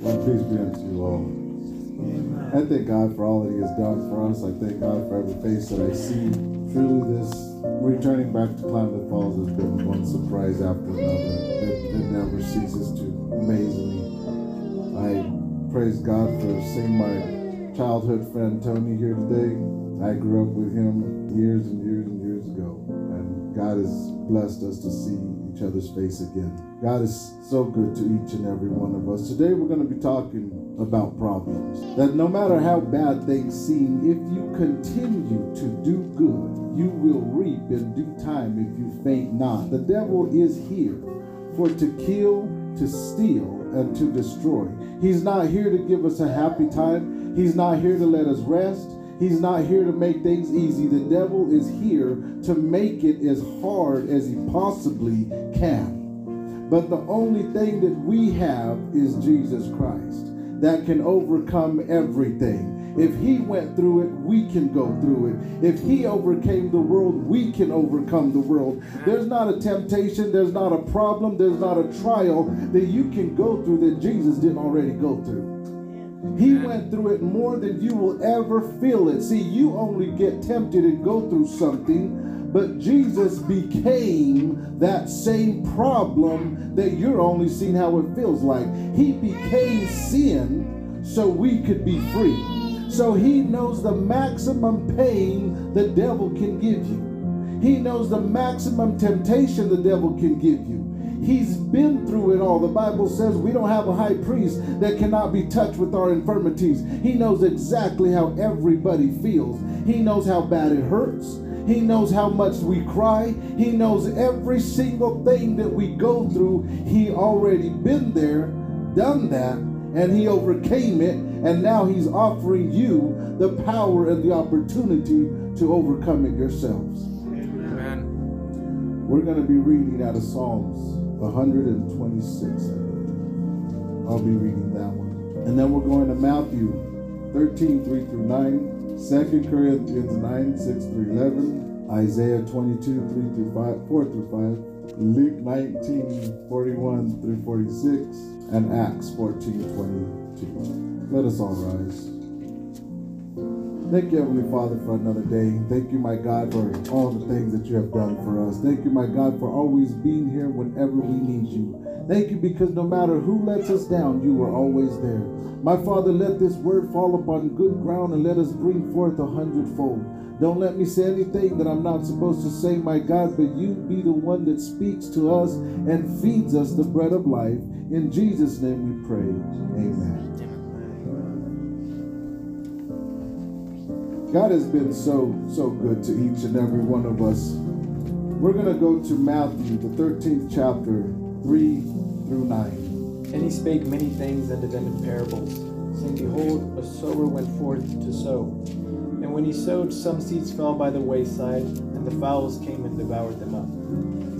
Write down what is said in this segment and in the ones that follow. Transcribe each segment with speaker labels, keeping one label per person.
Speaker 1: Well, peace be unto you all. I thank God for all that He has done for us. I thank God for every face that I see. Truly, this returning back to Klamath Falls has been one surprise after another. It, it never ceases to amaze me. I praise God for seeing my childhood friend Tony here today. I grew up with him years and years and years ago, and God has blessed us to see each other's face again. God is so good to each and every one of us. Today we're going to be talking about problems. That no matter how bad things seem, if you continue to do good, you will reap in due time if you faint not. The devil is here for to kill, to steal, and to destroy. He's not here to give us a happy time. He's not here to let us rest. He's not here to make things easy. The devil is here to make it as hard as he possibly can. But the only thing that we have is Jesus Christ that can overcome everything. If he went through it, we can go through it. If he overcame the world, we can overcome the world. There's not a temptation, there's not a problem, there's not a trial that you can go through that Jesus didn't already go through. He went through it more than you will ever feel it. See, you only get tempted and go through something, but Jesus became that same problem that you're only seeing how it feels like. He became sin so we could be free. So he knows the maximum pain the devil can give you. He knows the maximum temptation the devil can give you. He's been through it all. The Bible says we don't have a high priest that cannot be touched with our infirmities. He knows exactly how everybody feels. He knows how bad it hurts. He knows how much we cry. He knows every single thing that we go through. He already been there, done that, and he overcame it. And now he's offering you the power and the opportunity to overcome it yourselves.
Speaker 2: Amen.
Speaker 1: We're going to be reading out of Psalms 126. I'll be reading that one. And then we're going to Matthew 13, 3 through 9, 2 Corinthians 9, 6 through 11, Isaiah 22, 3 through 5, 4 through 5, Luke 19, 41 through 46, and Acts 14, 22. Let us all rise. Thank you, Heavenly Father, for another day. Thank you, my God, for all the things that you have done for us. Thank you, my God, for always being here whenever we need you. Thank you because no matter who lets us down, you are always there. My Father, let this word fall upon good ground and let us bring forth a hundredfold. Don't let me say anything that I'm not supposed to say, my God, but you be the one that speaks to us and feeds us the bread of life. In Jesus' name we pray. Amen. God has been so, so good to each and every one of us. We're going to go to Matthew, the 13th chapter, 3 through 9.
Speaker 2: And he spake many things unto them in parables, saying, Behold, a sower went forth to sow. And when he sowed, some seeds fell by the wayside, and the fowls came and devoured them up.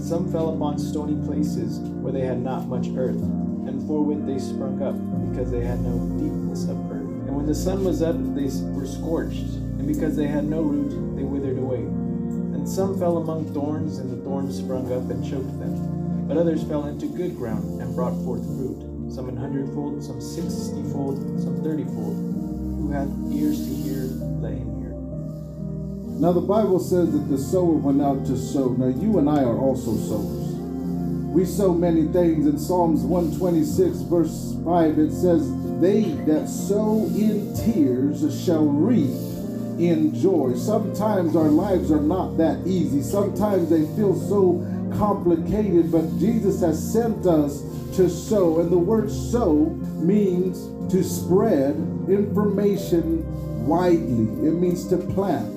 Speaker 2: Some fell upon stony places, where they had not much earth, and forthwith they sprung up, because they had no deepness of earth. And when the sun was up, they were scorched, and because they had no root, they withered away. And some fell among thorns, and the thorns sprung up and choked them. But others fell into good ground and brought forth fruit, some an hundredfold, some sixtyfold, some thirtyfold. Who hath ears to hear, let him hear.
Speaker 1: Now, the Bible says that the sower went out to sow. Now, you and I are also sowers. We sow many things. In Psalms 126, verse 5, it says, They that sow in tears shall reap in joy. Sometimes our lives are not that easy. Sometimes they feel so complicated, but Jesus has sent us to sow. And the word sow means to spread information widely, it means to plant,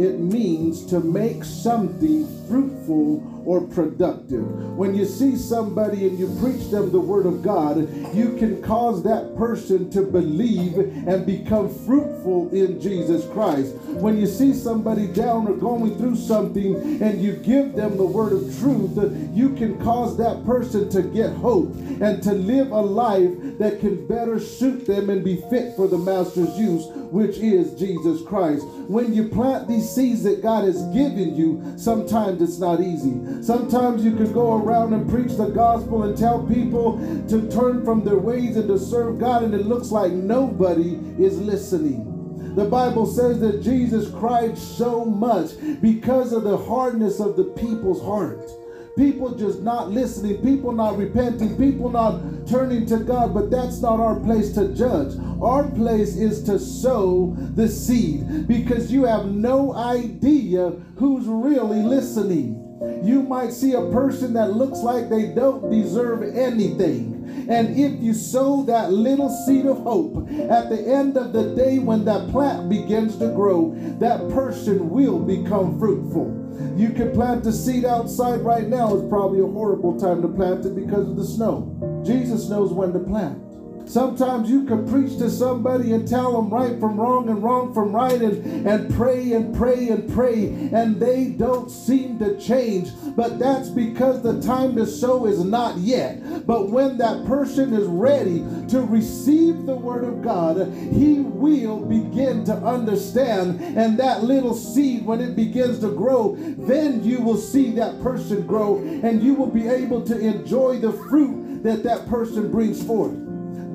Speaker 1: it means to make something fruitful or productive. When you see somebody and you preach them the word of God, you can cause that person to believe and become fruitful in Jesus Christ. When you see somebody down or going through something and you give them the word of truth, you can cause that person to get hope and to live a life that can better suit them and be fit for the master's use, which is Jesus Christ. When you plant these seeds that God has given you, sometimes it's not easy. Sometimes you can go around and preach the gospel and tell people to turn from their ways and to serve God, and it looks like nobody is listening. The Bible says that Jesus cried so much because of the hardness of the people's heart. People just not listening, people not repenting, people not turning to God, but that's not our place to judge. Our place is to sow the seed because you have no idea who's really listening. You might see a person that looks like they don't deserve anything. And if you sow that little seed of hope, at the end of the day, when that plant begins to grow, that person will become fruitful. You can plant a seed outside right now. It's probably a horrible time to plant it because of the snow. Jesus knows when to plant. Sometimes you can preach to somebody and tell them right from wrong and wrong from right and, and pray and pray and pray, and they don't seem to change. But that's because the time to sow is not yet. But when that person is ready to receive the word of God, he will begin to understand. And that little seed, when it begins to grow, then you will see that person grow and you will be able to enjoy the fruit that that person brings forth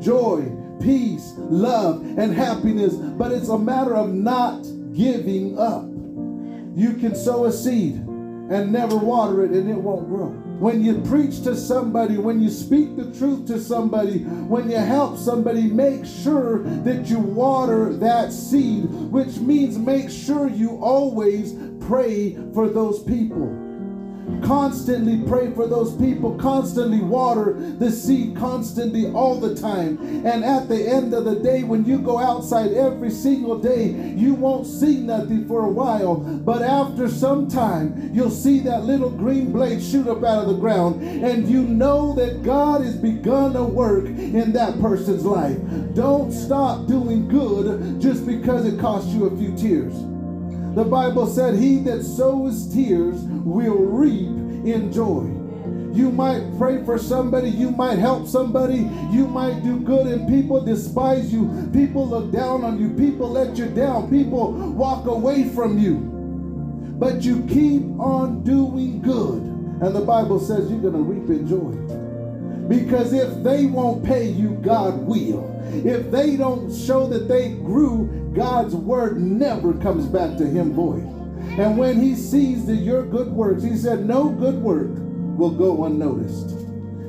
Speaker 1: joy, peace, love, and happiness, but it's a matter of not giving up. You can sow a seed and never water it, and it won't grow. When you preach to somebody, when you speak the truth to somebody, when you help somebody, make sure that you water that seed, which means make sure you always pray for those people. Constantly pray for those people, constantly water the seed, constantly all the time. And at the end of the day, when you go outside every single day, you won't see nothing for a while. But after some time, you'll see that little green blade shoot up out of the ground, and you know that God has begun a work in that person's life. Don't stop doing good just because it costs you a few tears. The Bible said, He that sows tears will reap in joy. You might pray for somebody, you might help somebody, you might do good, and people despise you. People look down on you, people let you down, people walk away from you. But you keep on doing good, and the Bible says you're going to reap in joy. Because if they won't pay you, God will. If they don't show that they grew, God's word never comes back to him void. And when he sees that your good works, he said, no good work will go unnoticed.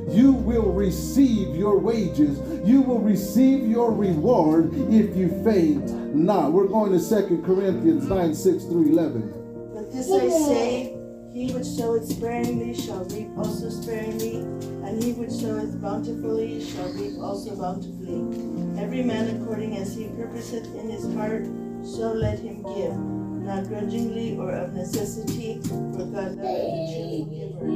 Speaker 1: You will receive your wages. You will receive your reward if you faint not. We're going to Second Corinthians 9 6 through 11.
Speaker 3: But this I say, he which soweth sparingly shall reap also sparingly, and he which soweth bountifully shall reap also bountifully. Every man according as he purposeth in his heart, so let him give, not grudgingly or of necessity, for God loveth a cheerful giver.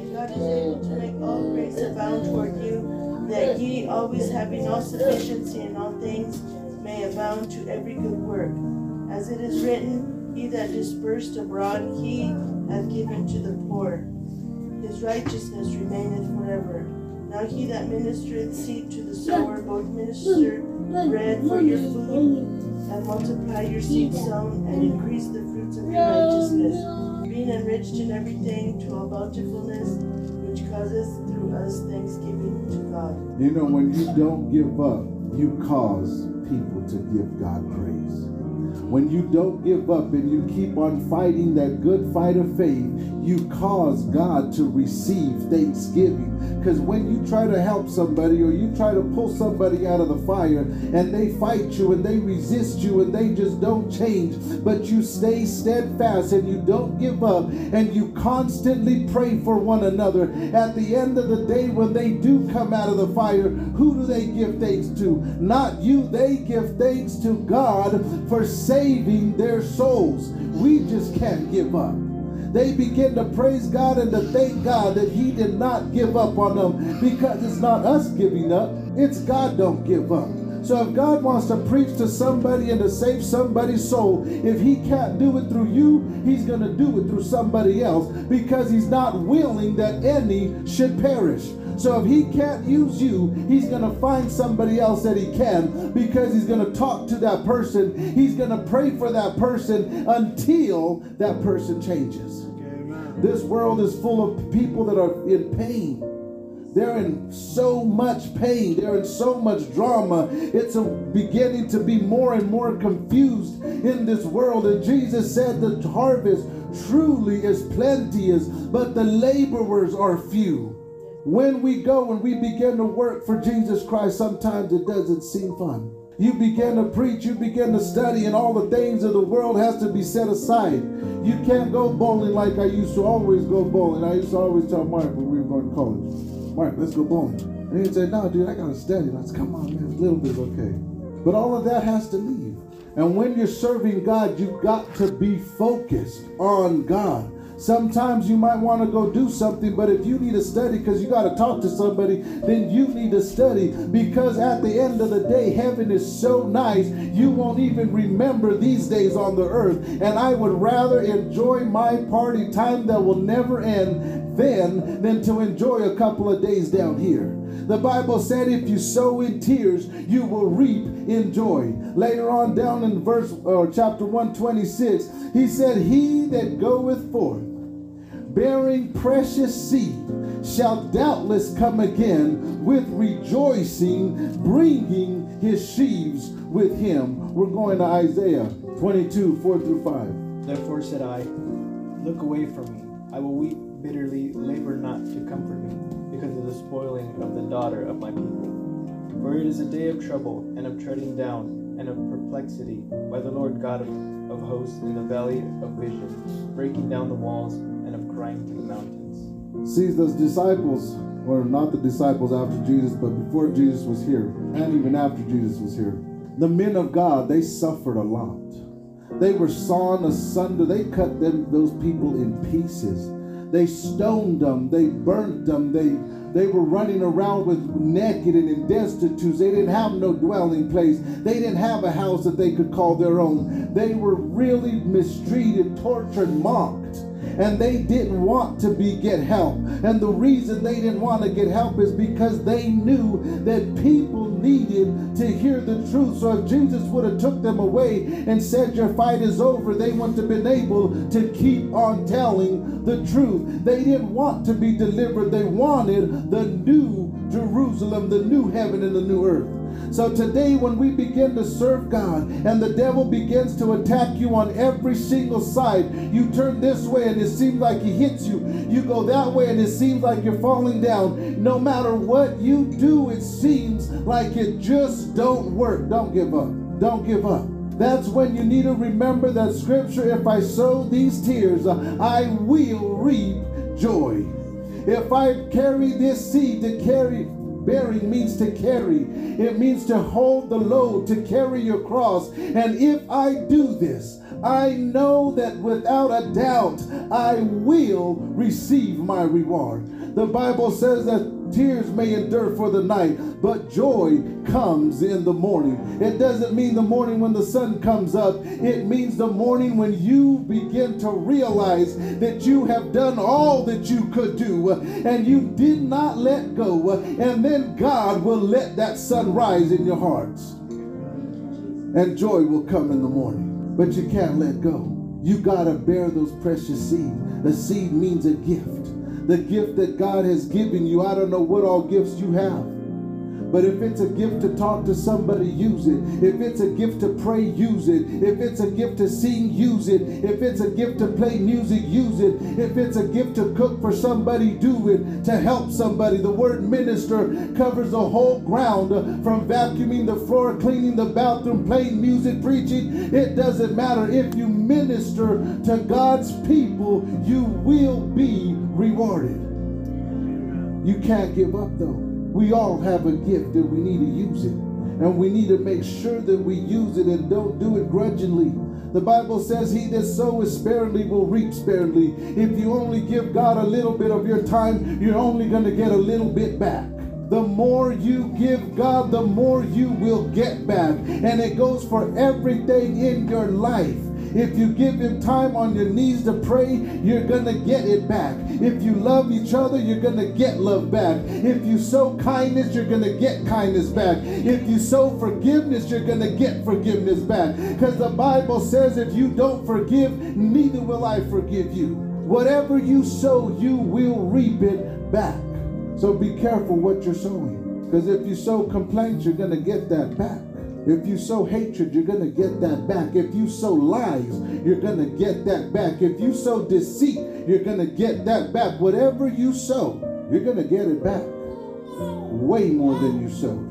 Speaker 3: And God is able to make all grace abound toward you, that ye, always having all sufficiency in all things, may abound to every good work. As it is written, He that dispersed abroad, he hath given to the poor. His righteousness remaineth forever. Now he that ministereth seed to the sower, both minister bread for your food, and multiply your seed sown, and increase the fruits of your righteousness, being enriched in everything to all bountifulness, which causeth through us thanksgiving to God.
Speaker 1: You know, when you don't give up, you cause people to give God praise. When you don't give up and you keep on fighting that good fight of faith, you cause God to receive thanksgiving. Because when you try to help somebody or you try to pull somebody out of the fire and they fight you and they resist you and they just don't change, but you stay steadfast and you don't give up and you constantly pray for one another, at the end of the day, when they do come out of the fire, who do they give thanks to? Not you, they give thanks to God for saving their souls. We just can't give up they begin to praise God and to thank God that He did not give up on them because it's not us giving up, it's God don't give up. So if God wants to preach to somebody and to save somebody's soul, if he can't do it through you, he's going to do it through somebody else because he's not willing that any should perish. So if he can't use you, he's going to find somebody else that he can because he's going to talk to that person. He's going to pray for that person until that person changes. This world is full of people that are in pain. They're in so much pain. They're in so much drama. It's beginning to be more and more confused in this world. And Jesus said the harvest truly is plenteous, but the laborers are few. When we go and we begin to work for Jesus Christ, sometimes it doesn't seem fun. You begin to preach, you begin to study, and all the things of the world has to be set aside. You can't go bowling like I used to always go bowling. I used to always tell Mark when we were going to college, Mark, let's go bowling. And he'd say, No, dude, I gotta study. Let's come on, man, a little bit okay. But all of that has to leave. And when you're serving God, you've got to be focused on God. Sometimes you might want to go do something, but if you need to study because you got to talk to somebody, then you need to study because at the end of the day, heaven is so nice, you won't even remember these days on the earth. And I would rather enjoy my party time that will never end then than to enjoy a couple of days down here. The Bible said, if you sow in tears, you will reap in joy. Later on down in verse or chapter 126, he said, He that goeth forth bearing precious seed shall doubtless come again with rejoicing, bringing his sheaves with him. We're going to Isaiah 22, 4 through 5.
Speaker 2: Therefore said I, Look away from me. I will weep bitterly, labor not to comfort me, because of the spoiling of the daughter of my people. For it is a day of trouble, and of treading down, and of perplexity, by the Lord God of, of hosts in the valley of vision, breaking down the walls, and of crying to the mountains.
Speaker 1: See, those disciples, were not the disciples after Jesus, but before Jesus was here, and even after Jesus was here, the men of God, they suffered a lot. They were sawn asunder. They cut them, those people in pieces. They stoned them. They burnt them. They they were running around with naked and in destitute. They didn't have no dwelling place. They didn't have a house that they could call their own. They were really mistreated, tortured, mocked and they didn't want to be get help. And the reason they didn't want to get help is because they knew that people needed to hear the truth. So if Jesus would have took them away and said your fight is over, they wouldn't have been able to keep on telling the truth. They didn't want to be delivered. They wanted the new Jerusalem, the new heaven and the new earth. So today, when we begin to serve God and the devil begins to attack you on every single side, you turn this way and it seems like he hits you. You go that way and it seems like you're falling down. No matter what you do, it seems like it just don't work. Don't give up. Don't give up. That's when you need to remember that scripture if I sow these tears, I will reap joy. If I carry this seed to carry bearing means to carry, it means to hold the load, to carry your cross. And if I do this, I know that without a doubt I will receive my reward. The Bible says that Tears may endure for the night, but joy comes in the morning. It doesn't mean the morning when the sun comes up, it means the morning when you begin to realize that you have done all that you could do and you did not let go. And then God will let that sun rise in your hearts. And joy will come in the morning. But you can't let go. You got to bear those precious seeds. A seed means a gift the gift that God has given you. I don't know what all gifts you have. But if it's a gift to talk to somebody, use it. If it's a gift to pray, use it. If it's a gift to sing, use it. If it's a gift to play music, use it. If it's a gift to cook for somebody, do it. To help somebody. The word minister covers the whole ground from vacuuming the floor, cleaning the bathroom, playing music, preaching. It doesn't matter. If you minister to God's people, you will be rewarded. You can't give up though. We all have a gift and we need to use it. And we need to make sure that we use it and don't do it grudgingly. The Bible says, He that soweth sparingly will reap sparingly. If you only give God a little bit of your time, you're only going to get a little bit back. The more you give God, the more you will get back. And it goes for everything in your life. If you give him time on your knees to pray, you're going to get it back. If you love each other, you're going to get love back. If you sow kindness, you're going to get kindness back. If you sow forgiveness, you're going to get forgiveness back. Because the Bible says if you don't forgive, neither will I forgive you. Whatever you sow, you will reap it back. So be careful what you're sowing. Because if you sow complaints, you're going to get that back. If you sow hatred, you're going to get that back. If you sow lies, you're going to get that back. If you sow deceit, you're going to get that back. Whatever you sow, you're going to get it back. Way more than you sowed.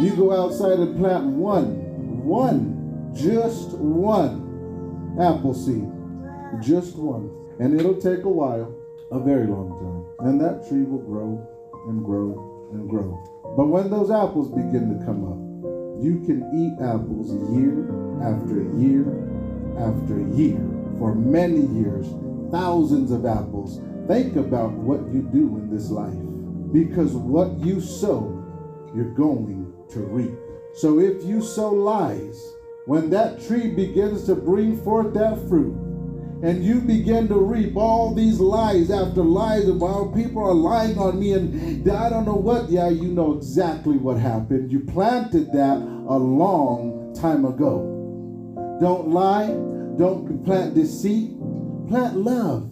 Speaker 1: You go outside and plant one, one, just one apple seed. Just one. And it'll take a while, a very long time. And that tree will grow and grow and grow. But when those apples begin to come up, you can eat apples year after year after year for many years, thousands of apples. Think about what you do in this life because what you sow, you're going to reap. So if you sow lies, when that tree begins to bring forth that fruit, and you begin to reap all these lies after lies about people are lying on me and I don't know what. Yeah, you know exactly what happened. You planted that a long time ago. Don't lie. Don't plant deceit. Plant love.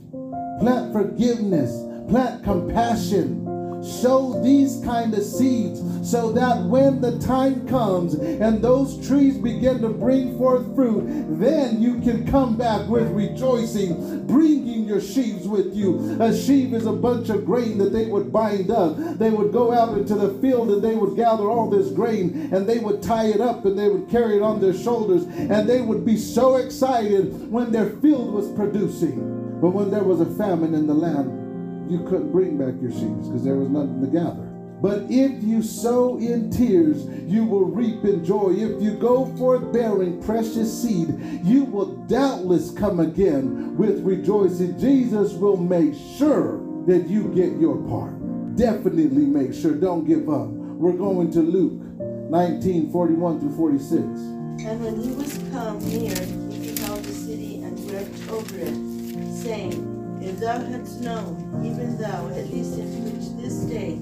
Speaker 1: Plant forgiveness. Plant compassion sow these kind of seeds so that when the time comes and those trees begin to bring forth fruit, then you can come back with rejoicing, bringing your sheaves with you. A sheaf is a bunch of grain that they would bind up. They would go out into the field and they would gather all this grain and they would tie it up and they would carry it on their shoulders and they would be so excited when their field was producing. But when there was a famine in the land, you couldn't bring back your sheaves because there was nothing to gather. But if you sow in tears, you will reap in joy. If you go forth bearing precious seed, you will doubtless come again with rejoicing. Jesus will make sure that you get your part. Definitely make sure. Don't give up. We're going to Luke 19 41 through 46.
Speaker 3: And when he was come near, he beheld the city and wept over it, saying, if thou hadst known, even thou, at least in this day,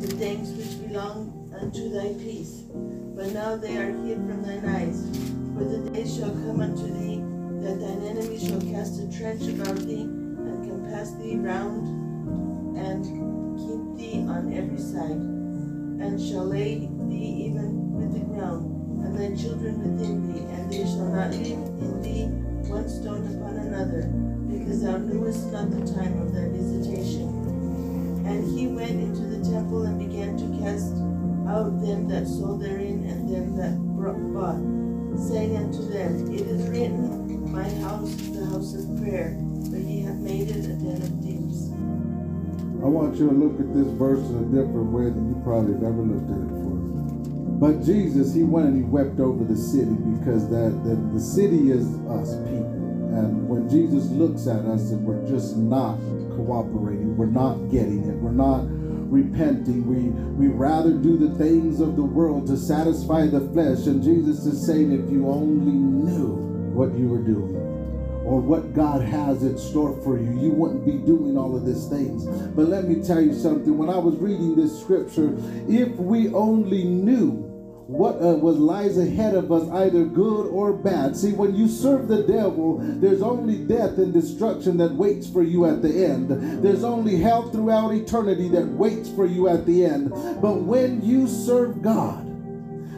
Speaker 3: the things which belong unto thy peace, but now they are hid from thine eyes. For the day shall come unto thee, that thine enemy shall cast a trench about thee, and compass thee round, and keep thee on every side, and shall lay thee even with the ground, and thy children within thee, and they shall not leave in thee one stone upon another because thou knewest not the time of thy visitation. And he went into the temple and began to cast out them that sold therein and them that bought, saying unto them, It is written, My house is the house of prayer, but ye have made it a den of thieves.
Speaker 1: I want you to look at this verse in a different way than you probably have ever looked at it before. But Jesus, he went and he wept over the city because that, that the city is us people. And when Jesus looks at us and we're just not cooperating, we're not getting it, we're not repenting, we we rather do the things of the world to satisfy the flesh. And Jesus is saying, if you only knew what you were doing or what God has in store for you, you wouldn't be doing all of these things. But let me tell you something. When I was reading this scripture, if we only knew what uh, what lies ahead of us, either good or bad. See, when you serve the devil, there's only death and destruction that waits for you at the end. There's only hell throughout eternity that waits for you at the end. But when you serve God,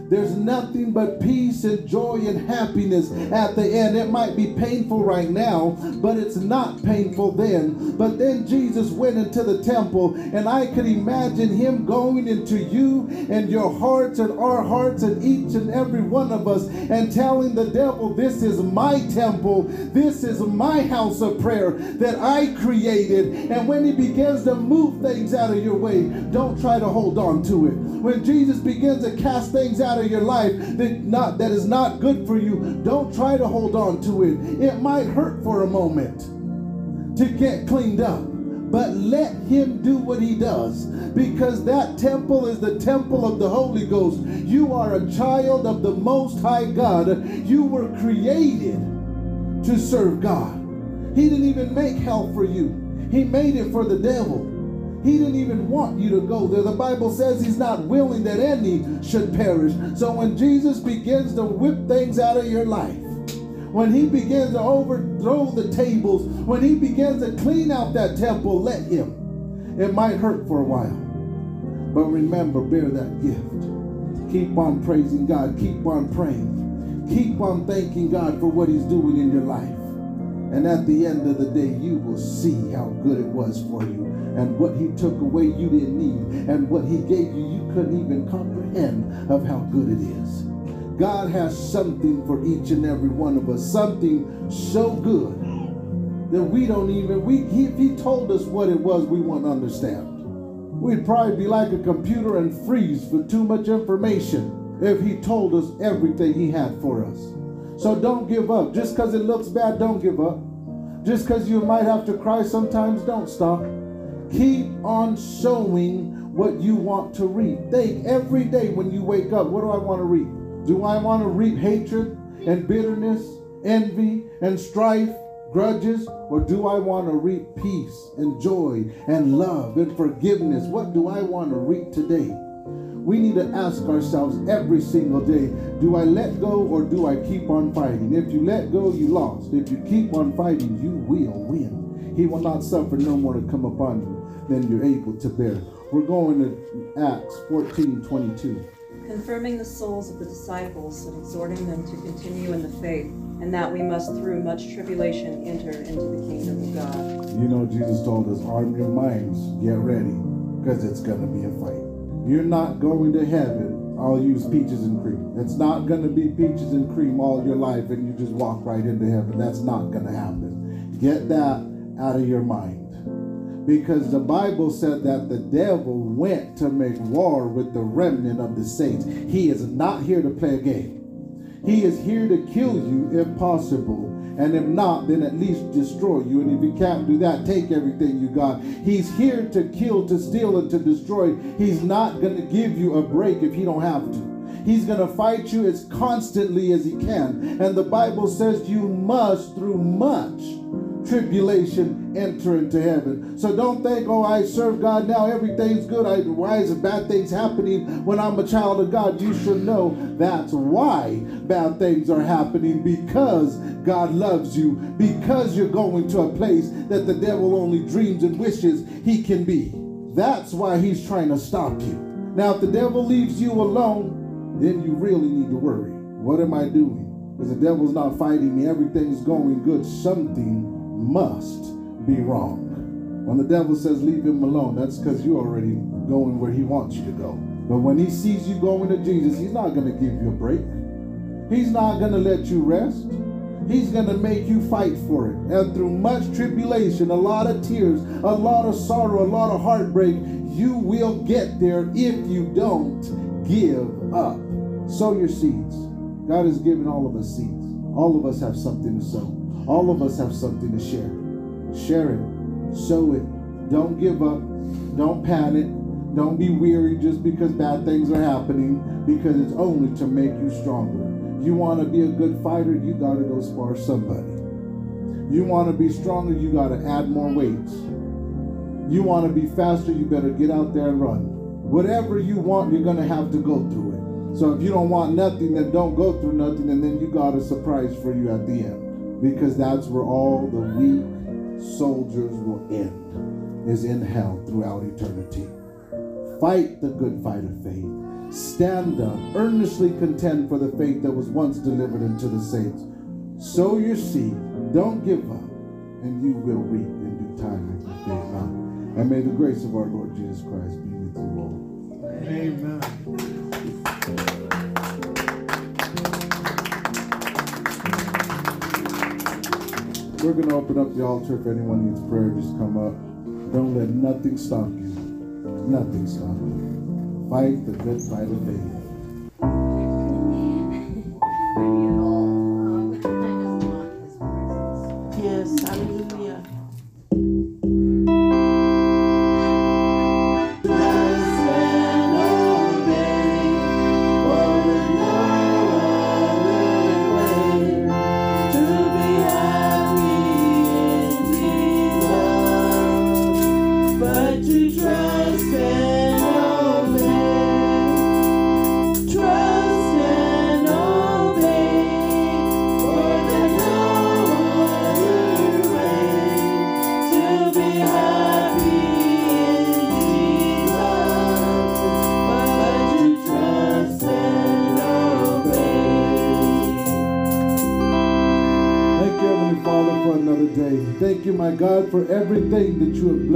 Speaker 1: there's nothing but peace and joy and happiness at the end. It might be painful right now, but it's not painful then. But then Jesus went into the temple, and I could imagine him going into you and your hearts and our hearts and each and every one of us and telling the devil, This is my temple, this is my house of prayer that I created. And when he begins to move things out of your way, don't try to hold on to it. When Jesus begins to cast things out of your life that not that is not good for you, don't try to hold on to it. It might hurt for a moment to get cleaned up. But let him do what he does because that temple is the temple of the Holy Ghost. You are a child of the Most High God. You were created to serve God. He didn't even make hell for you, He made it for the devil. He didn't even want you to go there. The Bible says he's not willing that any should perish. So when Jesus begins to whip things out of your life, when he begins to overthrow the tables, when he begins to clean out that temple, let him. It might hurt for a while, but remember, bear that gift. Keep on praising God, keep on praying, keep on thanking God for what he's doing in your life. And at the end of the day, you will see how good it was for you and what he took away you didn't need and what he gave you you couldn't even comprehend of how good it is. God has something for each and every one of us, something so good that we don't even we he, if he told us what it was, we wouldn't understand. We'd probably be like a computer and freeze for too much information if he told us everything he had for us. So don't give up. Just because it looks bad, don't give up. Just because you might have to cry sometimes, don't stop. Keep on showing what you want to reap. Think every day when you wake up, what do I want to reap? Do I want to reap hatred and bitterness, envy and strife, grudges, or do I want to reap peace and joy and love and forgiveness? What do I want to reap today? We need to ask ourselves every single day do I let go or do I keep on fighting? If you let go, you lost. If you keep on fighting, you will win. He will not suffer no more to come upon you than you're able to bear. We're going to Acts 14 22.
Speaker 4: Confirming the souls of the disciples and exhorting them to continue in the faith, and that we must through much tribulation enter into the kingdom of God.
Speaker 1: You know, Jesus told us, arm your minds, get ready, because it's going to be a fight. You're not going to heaven. I'll use peaches and cream. It's not going to be peaches and cream all your life and you just walk right into heaven. That's not going to happen. Get that out of your mind because the Bible said that the devil went to make war with the remnant of the saints. He is not here to play a game. He is here to kill you if possible. And if not, then at least destroy you. And if he can't do that, take everything you got. He's here to kill, to steal, and to destroy. He's not going to give you a break if he don't have to. He's going to fight you as constantly as he can. And the Bible says you must, through much tribulation enter into heaven. So don't think, oh, I serve God now, everything's good. I, why is bad things happening when I'm a child of God? You should know that's why bad things are happening because God loves you, because you're going to a place that the devil only dreams and wishes he can be. That's why he's trying to stop you. Now, if the devil leaves you alone, then you really need to worry. What am I doing? Because the devil's not fighting me, everything's going good. Something must be wrong. When the devil says leave him alone, that's because you're already going where he wants you to go. But when he sees you going to Jesus, he's not going to give you a break. He's not going to let you rest. He's going to make you fight for it. And through much tribulation, a lot of tears, a lot of sorrow, a lot of heartbreak, you will get there if you don't give up. Sow your seeds. God has given all of us seeds. All of us have something to sow. All of us have something to share. Share it. Sow it. Don't give up. Don't panic. Don't be weary just because bad things are happening, because it's only to make you stronger. You want to be a good fighter, you got to go spar somebody. You want to be stronger, you got to add more weights. You want to be faster, you better get out there and run. Whatever you want, you're going to have to go through it. So if you don't want nothing, then don't go through nothing, and then you got a surprise for you at the end. Because that's where all the weak soldiers will end, is in hell throughout eternity. Fight the good fight of faith. Stand up, earnestly contend for the faith that was once delivered unto the saints. Sow your seed, don't give up, and you will reap in due time. And may the grace of our Lord Jesus Christ be with you all.
Speaker 5: Amen.
Speaker 1: We're going to open up the altar. If anyone needs prayer, just come up. Don't let nothing stop you. Nothing stop you. Fight the good fight of faith.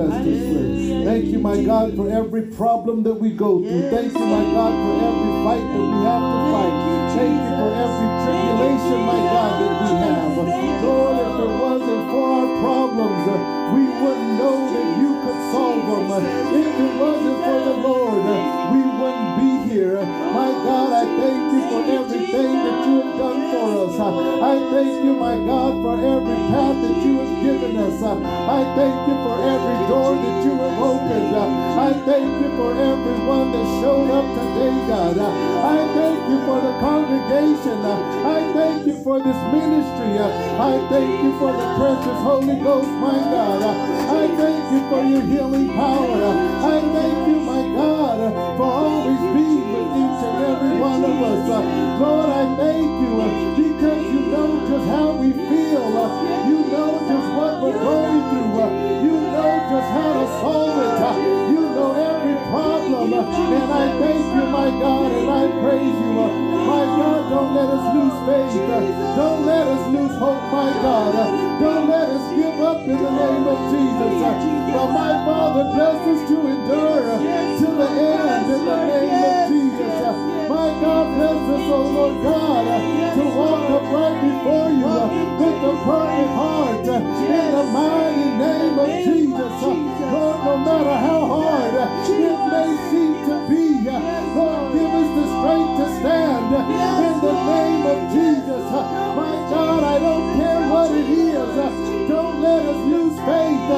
Speaker 1: Blessed us with. Thank you, my God, for every problem that we go through. Thank you, my God, for every fight that we have to fight. Thank you for every tribulation, my God, that we have. Lord, if it wasn't for our problems, we wouldn't know that you could solve them. If it wasn't I thank you, my God, for every path that you have given us. I thank you for every door that you have opened. I thank you for everyone that showed up today, God. I thank you for the congregation. I thank you for this ministry. I thank you for the precious Holy Ghost, my God. I thank you for your healing power. I thank you, my God, for always being with each and every one of us. Lord, I thank you because you know just how we feel. Uh, You know just what we're going through. Uh, You know just how to solve it. Uh, You know every problem. And I thank you, my God, and I praise you. My God, don't let us lose faith. Don't let us lose hope, my God. Don't let us give up in the name of Jesus. But my Father, bless us to endure oh Lord God, to walk upright before you with a perfect heart in the mighty name of Jesus. Lord, no matter how hard it may seem to be, Lord, give us the strength to stand in the name of Jesus. My God, I don't care what it is. Don't let us lose faith.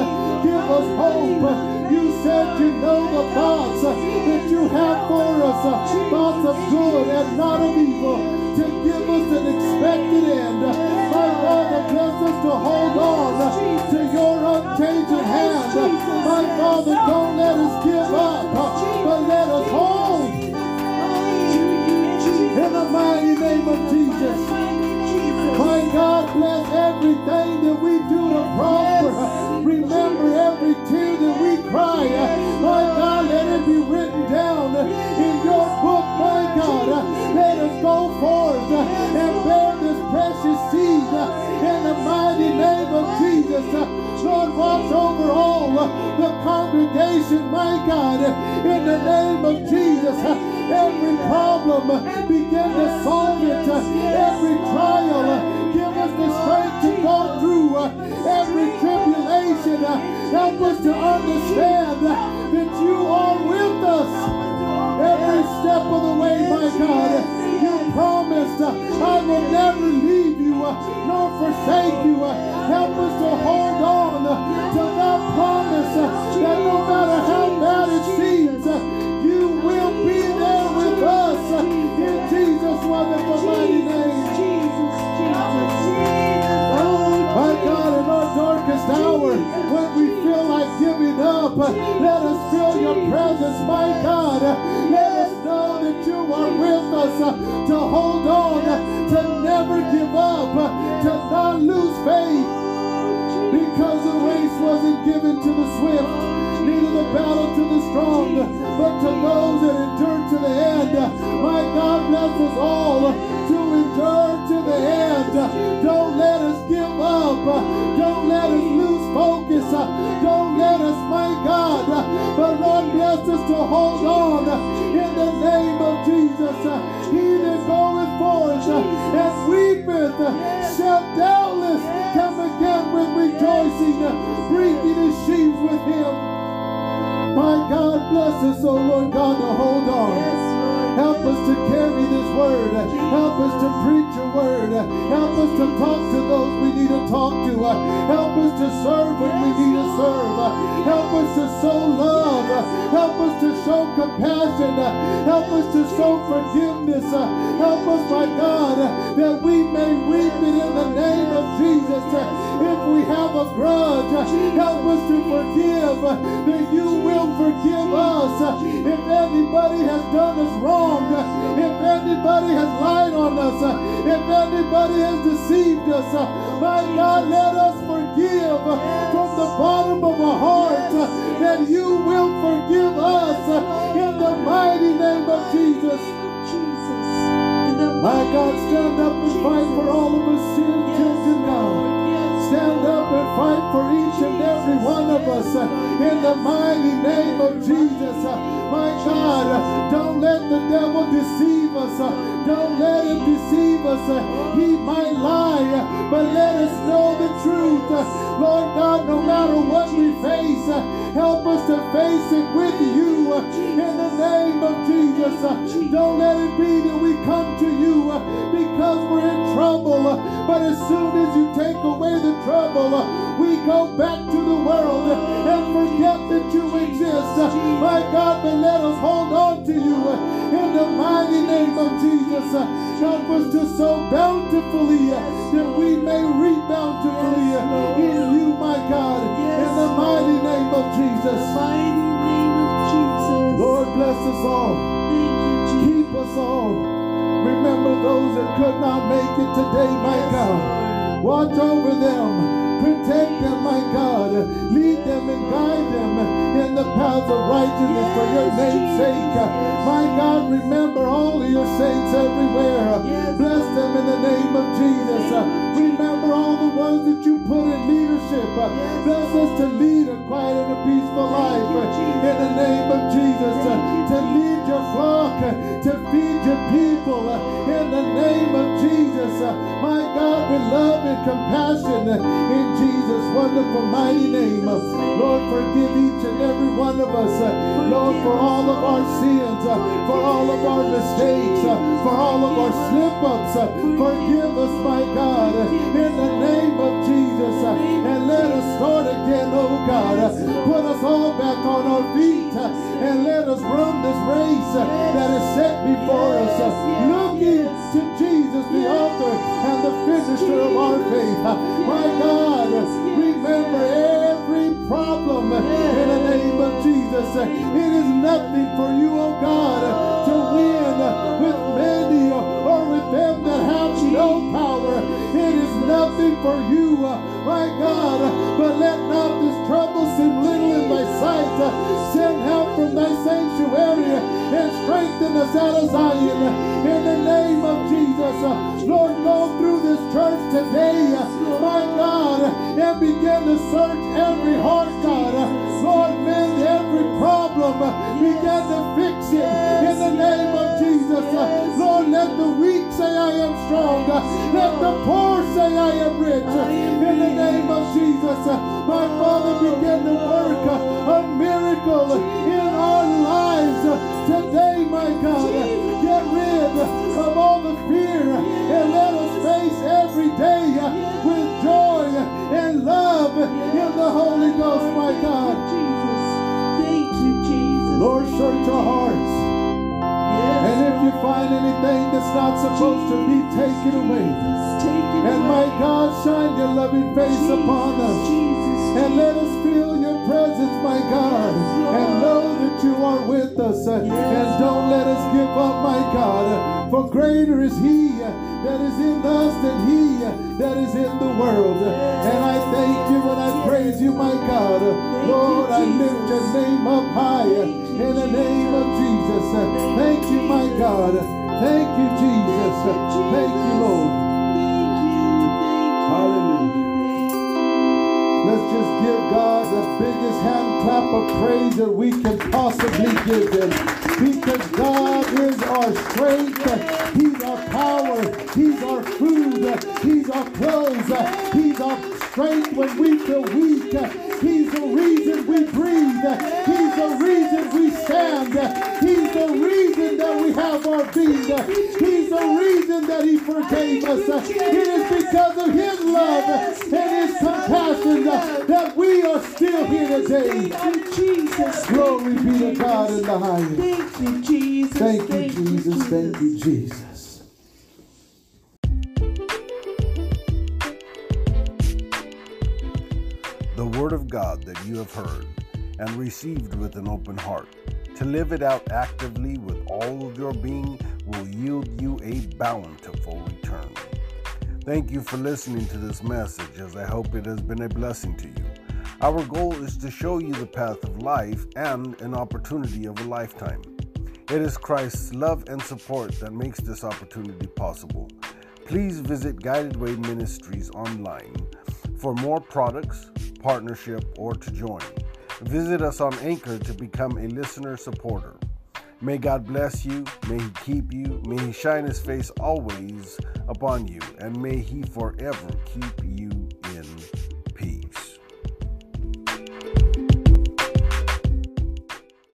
Speaker 1: Give us hope. You said you know the thoughts have for us, uh, thoughts of good and not of evil, to give us an expected end. My Father, bless us to hold on uh, to your unchanging hand. My Father, don't let us give up, uh, but let us hold in the mighty name of Jesus. My God, bless everything that we do to prosper. Remember every tear that we cry. My God, be written down in your book, my God. Let us go forth and bear this precious seed in the mighty name of Jesus. Lord, watch over all the congregation, my God, in the name of Jesus. Every problem, begin to solve it. Every trial, give us the strength to go through. Help us to understand that you are with us every step of the way, my God. You promised, I will never leave you nor forsake you. Help us to hold on to that promise that no matter how bad it seems, you will be there with us in Jesus' wonderful mighty name. Jesus, Jesus, Jesus. Oh, My God, in our darkest hour, up, let us feel your presence, my God. Let us know that you are with us. to hold on, to never give up, to not lose faith. Us to hold on in the name of Jesus. He that goeth forth and weepeth shall doubtless come again with rejoicing, bringing his sheaves with him. My God bless us, oh Lord God, to hold on. Help us to carry this word. Help us to preach your word. Help us to talk to those we need to talk to. Help us to serve when we need to serve. Help us to sow love. Help us to show compassion. Help us to show forgiveness. Help us, my God, that we may reap it in the name of Jesus. If we have a grudge, help us to forgive, that you will forgive us. If anybody has done us wrong, anybody has lied on us, uh, if anybody has deceived us, uh, my God, let us forgive uh, from the bottom of our heart that you will forgive us in the mighty name of Jesus. My God, stand up and fight for all of us sin children now. Stand up and fight for each and every one of us uh, in the mighty name of Jesus. My God, don't let the devil deceive us. Don't let him deceive us. He might lie, but let us know the truth. Lord God, no matter what we face, help us to face it with you in the name of Jesus. Don't let it be that we come to you because we're in trouble, but as soon as you take away the trouble, we go back to the world forget that you exist. My God, but let us hold on to you in the mighty name of Jesus. Help us to sow bountifully that we may reap bountifully in you, my God, in the mighty name of Jesus.
Speaker 3: Mighty name of Jesus.
Speaker 1: Lord, bless us all.
Speaker 3: Thank you,
Speaker 1: Keep us all. Remember those that could not make it today, my God. Watch over them. Protect them, my God. Lead them and guide them in the paths of righteousness for your name's sake. My God, remember all of your saints everywhere. Bless them in the name of Jesus. Remember all the ones that you put in leadership. Bless us to lead a quiet and a peaceful life in the name of Jesus. To lead your flock, to feed your people in the name of Jesus. My God, with love and compassion in Jesus' wonderful mighty name. Lord, forgive each and every one of us. Lord, for all of our sins, for all of our mistakes, for all of our slip ups. Forgive us, my God, in the name of Jesus. And let us start again, oh God. Put us all back on our feet and let us run this race that is set before us. Uh, Looking to Jesus, the author and the finisher of our faith. Uh, my God, remember every problem in the name of Jesus. Uh, it is nothing for you, oh God, to win with many or with them that have no power. It is nothing for you, my God, but let not this trouble seem little in thy sight. Send help from thy sanctuary and strengthen us out of Zion in the name of Jesus. Lord, go through this church today, my God, and begin to search every heart, God. Lord, mend every problem. Begin to fix it in the name of Jesus. Lord, let the weak say I am strong. Let the poor say I am rich. In the name of Jesus. My Father, begin to work a miracle in our lives today, my God. Get rid of all the fear and let us face every day with joy and love in the Holy Ghost, my God.
Speaker 3: Thank you, Jesus.
Speaker 1: Lord, search our hearts. And if you find anything that's not supposed to be, take it away. And my God, shine your loving face upon us.
Speaker 3: Jesus.
Speaker 1: And let us feel your presence, my God. And know that you are with us. And don't let us give up, my God. For greater is He that is in us than He that is in the world. And I thank you and I praise you, my God. Lord, I lift your name up high in the name of Jesus. Thank you, my God. Thank you, Jesus. Thank you, Lord. Clap of praise that we can possibly give them. Because God is our strength, He's our power, He's our food, He's our clothes, He's our strength when we feel weak. He's the reason we breathe, the reason we stand, He's the reason that we have our being, He's the reason that He forgave us. It is because of His love and His compassion that we are still here today.
Speaker 3: Jesus.
Speaker 1: Glory be to God in the highest.
Speaker 3: Thank you, Jesus.
Speaker 1: Thank you, Jesus. Thank you, Jesus.
Speaker 5: the word of God that you have heard and received with an open heart. To live it out actively with all of your being will yield you a bountiful return. Thank you for listening to this message, as I hope it has been a blessing to you. Our goal is to show you the path of life and an opportunity of a lifetime. It is Christ's love and support that makes this opportunity possible. Please visit Guided Way Ministries online for more products, partnership, or to join. Visit us on Anchor to become a listener supporter. May God bless you, may He keep you, may He shine His face always upon you, and may He forever keep you